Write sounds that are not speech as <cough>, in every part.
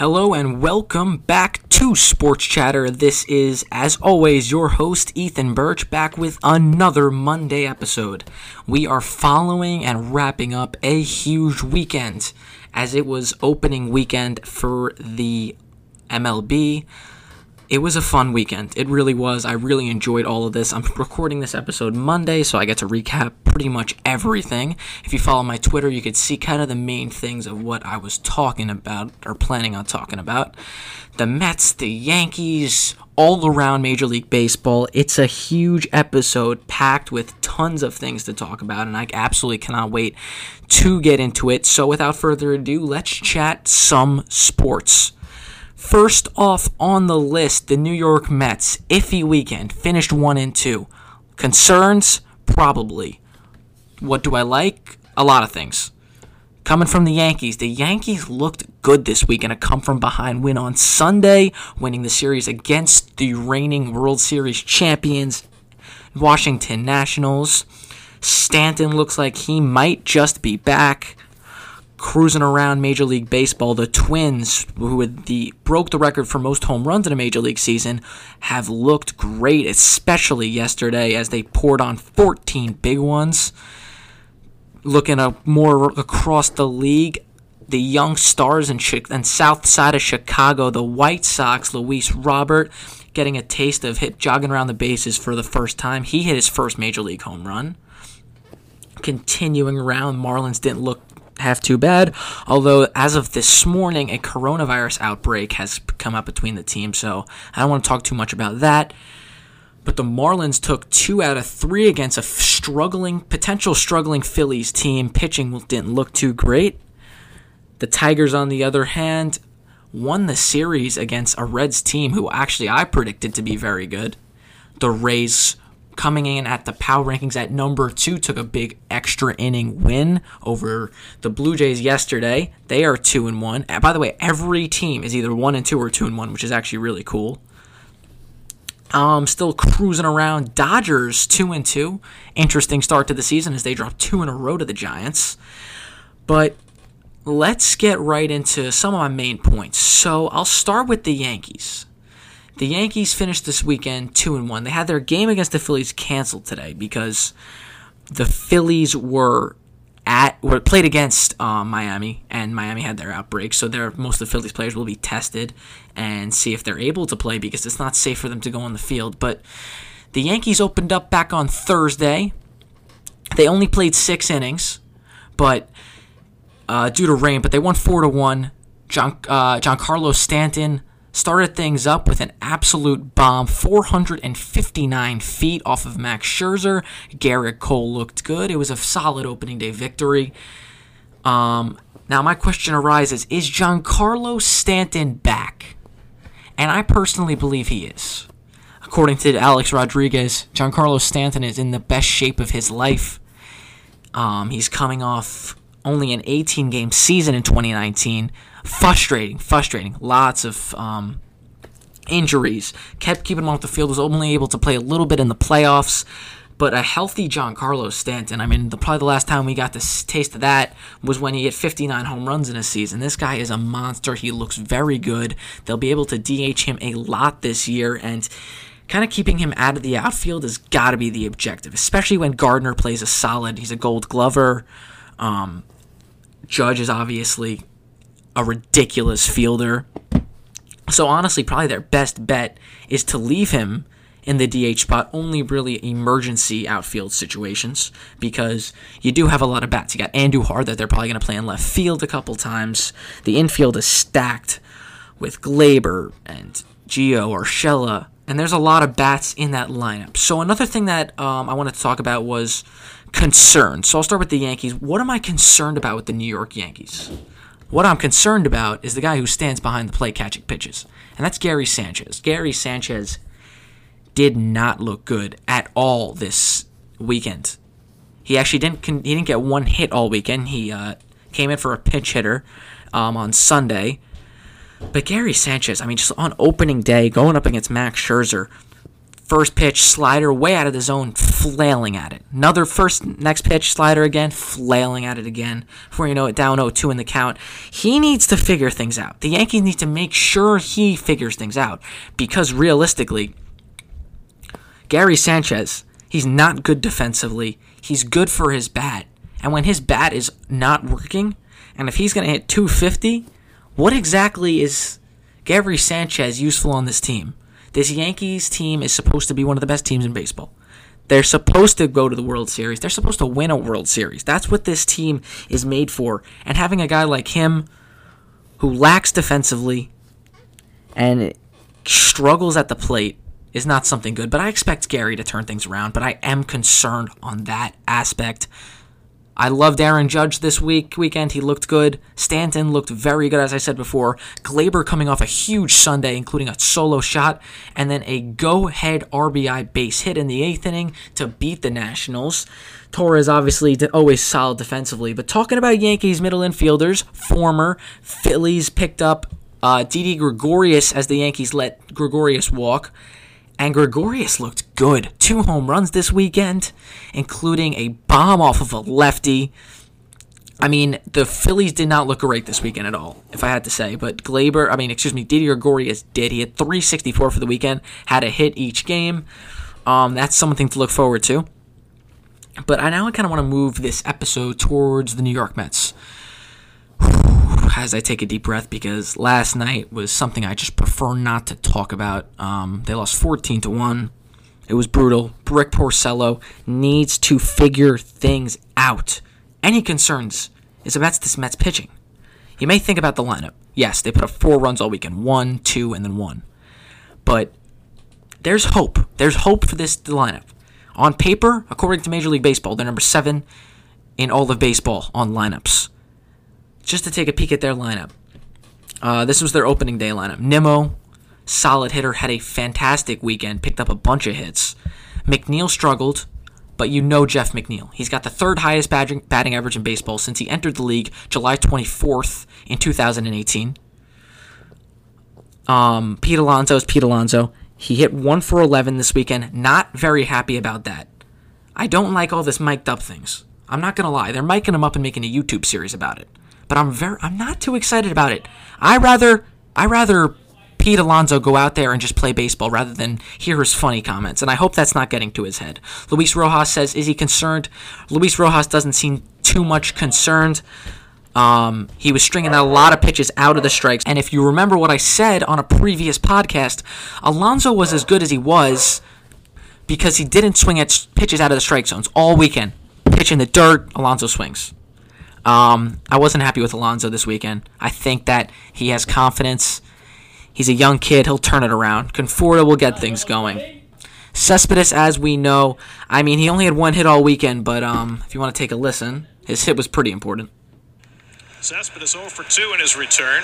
Hello and welcome back to Sports Chatter. This is, as always, your host, Ethan Birch, back with another Monday episode. We are following and wrapping up a huge weekend as it was opening weekend for the MLB. It was a fun weekend. It really was. I really enjoyed all of this. I'm recording this episode Monday, so I get to recap pretty much everything. If you follow my Twitter, you could see kind of the main things of what I was talking about or planning on talking about. The Mets, the Yankees, all around Major League Baseball. It's a huge episode packed with tons of things to talk about, and I absolutely cannot wait to get into it. So, without further ado, let's chat some sports. First off on the list, the New York Mets. Iffy weekend, finished 1 and 2. Concerns? Probably. What do I like? A lot of things. Coming from the Yankees, the Yankees looked good this week in a come from behind win on Sunday, winning the series against the reigning World Series champions, Washington Nationals. Stanton looks like he might just be back cruising around Major League Baseball. The Twins, who the broke the record for most home runs in a Major League season, have looked great, especially yesterday as they poured on 14 big ones. Looking more across the league, the young stars and and south side of Chicago, the White Sox, Luis Robert, getting a taste of hit jogging around the bases for the first time. He hit his first major league home run. Continuing around, Marlins didn't look half too bad. Although, as of this morning, a coronavirus outbreak has come up between the team, so I don't want to talk too much about that. But the Marlins took two out of three against a struggling, potential struggling Phillies team. Pitching didn't look too great. The Tigers, on the other hand, won the series against a Reds team who actually I predicted to be very good. The Rays coming in at the power rankings at number two took a big extra inning win over the Blue Jays yesterday. They are two and one. And by the way, every team is either one and two or two and one, which is actually really cool. Um, still cruising around. Dodgers two and two. Interesting start to the season as they dropped two in a row to the Giants. But let's get right into some of my main points. So I'll start with the Yankees. The Yankees finished this weekend 2 and 1. They had their game against the Phillies canceled today because the Phillies were at were played against um, Miami, and Miami had their outbreak. So their most of the Phillies players will be tested and see if they're able to play because it's not safe for them to go on the field. But the Yankees opened up back on Thursday. They only played six innings, but uh, due to rain, but they won four to one. John uh, Carlos Stanton started things up with an absolute bomb 459 feet off of Max Scherzer. Gerrit Cole looked good. It was a solid opening day victory. Um, now, my question arises is Giancarlo Stanton back? And I personally believe he is. According to Alex Rodriguez, Giancarlo Stanton is in the best shape of his life. Um, he's coming off only an 18 game season in 2019 frustrating, frustrating. Lots of um, injuries. Kept keeping him off the field. Was only able to play a little bit in the playoffs. But a healthy Giancarlo Stanton. I mean, the, probably the last time we got this taste of that was when he hit 59 home runs in a season. This guy is a monster. He looks very good. They'll be able to DH him a lot this year, and kind of keeping him out of the outfield has got to be the objective, especially when Gardner plays a solid. He's a Gold Glover. Um, Judge is obviously a ridiculous fielder. So honestly, probably their best bet is to leave him in the DH spot only really emergency outfield situations because you do have a lot of bats. You got Andujar that they're probably going to play in left field a couple times. The infield is stacked with Gleyber and Gio Urshela, and there's a lot of bats in that lineup. So another thing that um, I wanted to talk about was concern. So I'll start with the Yankees. What am I concerned about with the New York Yankees? What I'm concerned about is the guy who stands behind the plate catching pitches, and that's Gary Sanchez. Gary Sanchez did not look good at all this weekend. He actually didn't he didn't get one hit all weekend. He uh, came in for a pinch hitter um, on Sunday. But Gary Sanchez, I mean, just on opening day, going up against Max Scherzer, First pitch slider way out of the zone, flailing at it. Another first next pitch slider again, flailing at it again. Before you know it, down 0-2 in the count. He needs to figure things out. The Yankees need to make sure he figures things out because realistically, Gary Sanchez, he's not good defensively. He's good for his bat. And when his bat is not working, and if he's going to hit 250, what exactly is Gary Sanchez useful on this team? This Yankees team is supposed to be one of the best teams in baseball. They're supposed to go to the World Series. They're supposed to win a World Series. That's what this team is made for. And having a guy like him who lacks defensively and struggles at the plate is not something good. But I expect Gary to turn things around, but I am concerned on that aspect. I loved Aaron Judge this week weekend. He looked good. Stanton looked very good, as I said before. Gleyber coming off a huge Sunday, including a solo shot and then a go-ahead RBI base hit in the eighth inning to beat the Nationals. Torres obviously always solid defensively, but talking about Yankees middle infielders, former Phillies picked up uh, Didi Gregorius as the Yankees let Gregorius walk. And Gregorius looked good. Two home runs this weekend, including a bomb off of a lefty. I mean, the Phillies did not look great this weekend at all, if I had to say. But Gleyber, I mean, excuse me, Didi Gregorius did. He had 364 for the weekend, had a hit each game. Um, that's something to look forward to. But I now kind of want to move this episode towards the New York Mets as I take a deep breath because last night was something I just prefer not to talk about. Um, they lost 14 to 1. It was brutal. Rick Porcello needs to figure things out. Any concerns is about this Mets pitching. You may think about the lineup. Yes, they put up four runs all weekend one, two, and then one. But there's hope. There's hope for this lineup. On paper, according to Major League Baseball, they're number seven in all of baseball on lineups just to take a peek at their lineup. Uh, this was their opening day lineup. Nimmo, solid hitter, had a fantastic weekend, picked up a bunch of hits. McNeil struggled, but you know Jeff McNeil. He's got the third highest batting, batting average in baseball since he entered the league July 24th in 2018. Um, Pete Alonso is Pete Alonso. He hit 1 for 11 this weekend. Not very happy about that. I don't like all this mic'd up things. I'm not going to lie. They're miking him up and making a YouTube series about it but I'm very I'm not too excited about it. I rather I rather Pete Alonso go out there and just play baseball rather than hear his funny comments, and I hope that's not getting to his head. Luis Rojas says, "Is he concerned?" Luis Rojas doesn't seem too much concerned. Um, he was stringing out a lot of pitches out of the strikes, and if you remember what I said on a previous podcast, Alonso was as good as he was because he didn't swing at pitches out of the strike zones all weekend. Pitch in the dirt, Alonso swings. Um, I wasn't happy with Alonso this weekend. I think that he has confidence. He's a young kid. He'll turn it around. Conforto will get things going. Cespedes, as we know, I mean, he only had one hit all weekend, but um, if you want to take a listen, his hit was pretty important. Cespedes 0 for 2 in his return.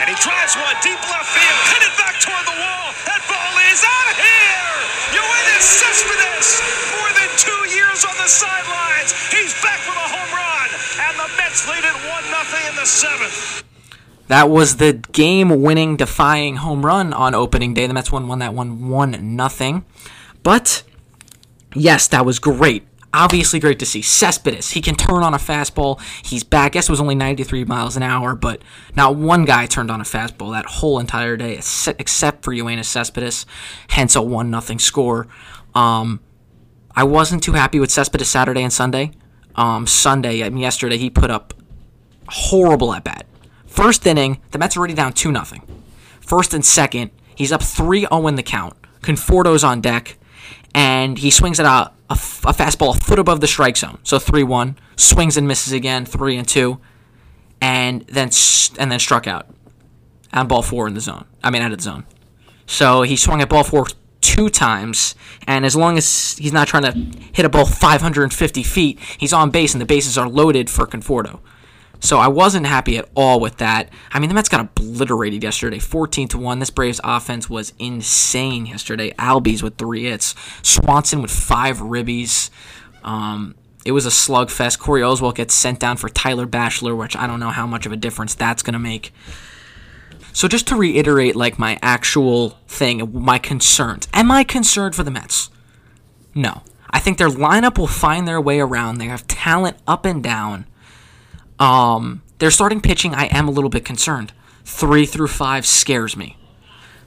And he drives one deep left field, headed back toward the wall. That ball is out of here! Yoenis Cespedes, more than That was the game-winning, defying home run on opening day. The Mets won, won that one one nothing. But yes, that was great obviously great to see. Cespedes, he can turn on a fastball. He's back. Guess it was only 93 miles an hour, but not one guy turned on a fastball that whole entire day, except for Yoenis Cespedes. Hence a one nothing score. Um, I wasn't too happy with Cespedes Saturday and Sunday. Um, Sunday, I mean, yesterday, he put up horrible at bat. First inning, the Mets are already down 2 nothing. First and second, he's up 3 0 in the count. Conforto's on deck, and he swings at a fastball a foot above the strike zone. So 3 1. Swings and misses again, 3 and 2. And then, and then struck out on ball four in the zone. I mean, out of the zone. So he swung at ball four two times, and as long as he's not trying to hit a ball 550 feet, he's on base, and the bases are loaded for Conforto. So I wasn't happy at all with that. I mean, the Mets got obliterated yesterday, 14 to 1. This Braves offense was insane yesterday. Albies with three hits, Swanson with five ribbies. Um, it was a slugfest. Corey Oswalt gets sent down for Tyler Bashlor, which I don't know how much of a difference that's going to make. So just to reiterate, like my actual thing, my concerns. Am I concerned for the Mets? No. I think their lineup will find their way around. They have talent up and down. Um, their starting pitching, I am a little bit concerned. Three through five scares me.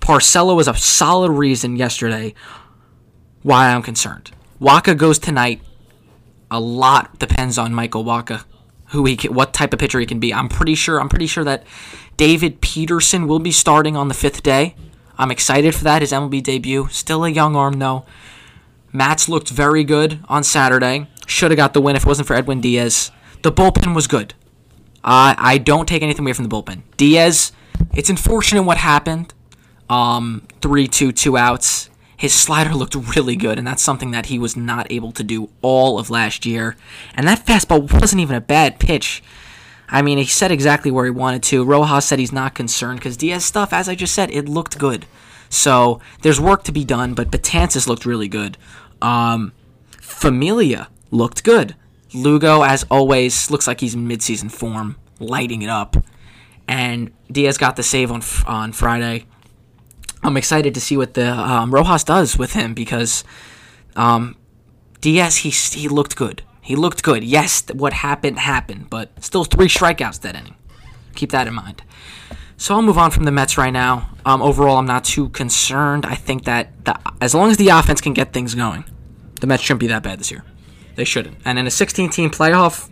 Porcello was a solid reason yesterday why I'm concerned. Wacha goes tonight. A lot depends on Michael Wacha, who he can, what type of pitcher he can be. I'm pretty sure. I'm pretty sure that David Peterson will be starting on the fifth day. I'm excited for that. His MLB debut. Still a young arm though. Matz looked very good on Saturday. Should have got the win if it wasn't for Edwin Diaz. The bullpen was good. Uh, I don't take anything away from the bullpen. Diaz, it's unfortunate what happened. Um, three, two, two outs. His slider looked really good, and that's something that he was not able to do all of last year. And that fastball wasn't even a bad pitch. I mean, he said exactly where he wanted to. Rojas said he's not concerned because Diaz stuff, as I just said, it looked good. So there's work to be done, but Betances looked really good. Um, Familia looked good. Lugo, as always, looks like he's in midseason form, lighting it up. And Diaz got the save on on Friday. I'm excited to see what the um, Rojas does with him because um, Diaz he he looked good. He looked good. Yes, what happened happened, but still three strikeouts that inning. Keep that in mind. So I'll move on from the Mets right now. Um, overall, I'm not too concerned. I think that the, as long as the offense can get things going, the Mets shouldn't be that bad this year. They shouldn't. And in a 16-team playoff,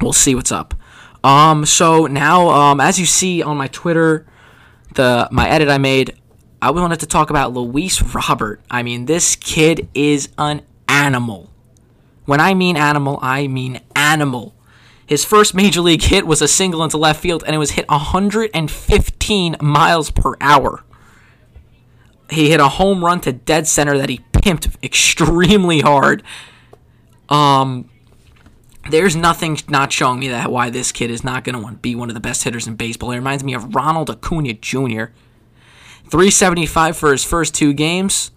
we'll see what's up. Um, so now, um, as you see on my Twitter, the my edit I made, I wanted to talk about Luis Robert. I mean, this kid is an animal. When I mean animal, I mean animal. His first major league hit was a single into left field, and it was hit 115 miles per hour. He hit a home run to dead center that he pimped <laughs> extremely hard. Um, there's nothing not showing me that why this kid is not going to be one of the best hitters in baseball. It reminds me of Ronald Acuna Jr. 375 for his first two games.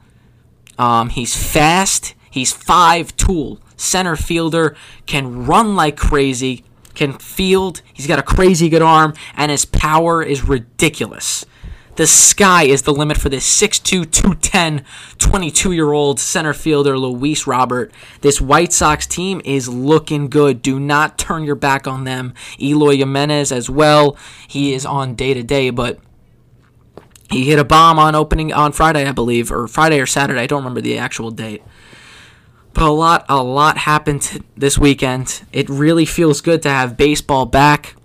Um, he's fast. He's five tool center fielder, can run like crazy, can field. He's got a crazy good arm, and his power is ridiculous. The sky is the limit for this 6'2, 210, 22 year old center fielder, Luis Robert. This White Sox team is looking good. Do not turn your back on them. Eloy Jimenez as well. He is on day to day, but he hit a bomb on opening on Friday, I believe, or Friday or Saturday. I don't remember the actual date. But a lot, a lot happened this weekend. It really feels good to have baseball back.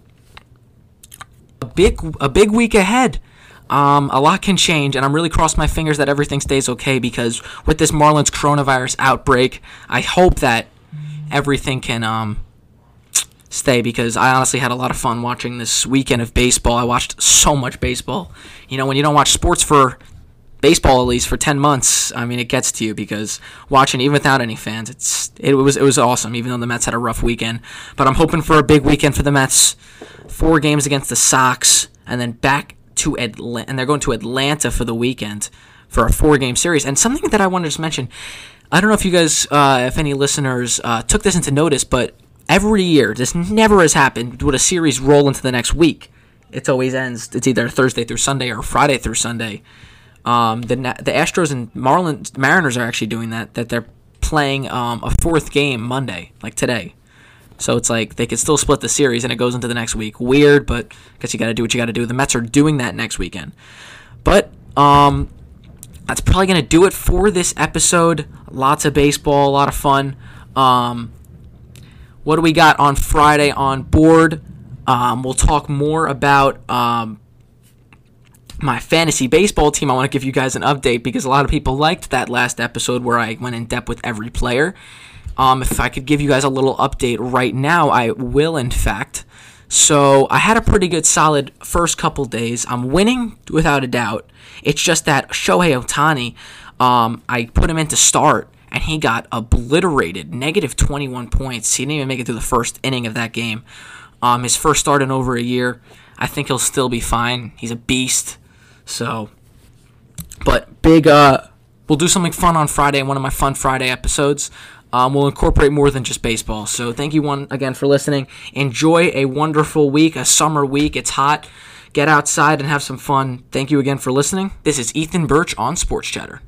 A big, a big week ahead. Um, a lot can change, and I'm really crossing my fingers that everything stays okay because with this Marlins coronavirus outbreak, I hope that everything can um, stay because I honestly had a lot of fun watching this weekend of baseball. I watched so much baseball. You know, when you don't watch sports for baseball at least for 10 months, I mean, it gets to you because watching even without any fans, it's it was it was awesome even though the Mets had a rough weekend. But I'm hoping for a big weekend for the Mets. Four games against the Sox and then back to Atlanta, and they're going to Atlanta for the weekend for a four-game series. And something that I wanted to mention, I don't know if you guys, uh, if any listeners uh, took this into notice, but every year, this never has happened. Would a series roll into the next week? It always ends. It's either Thursday through Sunday or Friday through Sunday. Um, the the Astros and Marlins Mariners are actually doing that. That they're playing um, a fourth game Monday, like today. So it's like they could still split the series and it goes into the next week. Weird, but I guess you got to do what you got to do. The Mets are doing that next weekend. But um, that's probably going to do it for this episode. Lots of baseball, a lot of fun. Um, what do we got on Friday on board? Um, we'll talk more about um, my fantasy baseball team. I want to give you guys an update because a lot of people liked that last episode where I went in depth with every player. Um, if I could give you guys a little update right now, I will, in fact. So I had a pretty good, solid first couple days. I'm winning without a doubt. It's just that Shohei Ohtani, um, I put him in to start, and he got obliterated, negative 21 points. He didn't even make it through the first inning of that game. Um, his first start in over a year. I think he'll still be fine. He's a beast. So, but big. Uh, we'll do something fun on Friday. One of my fun Friday episodes. Um, we'll incorporate more than just baseball. So thank you one again for listening. Enjoy a wonderful week, a summer week. It's hot. Get outside and have some fun. Thank you again for listening. This is Ethan Birch on Sports Chatter.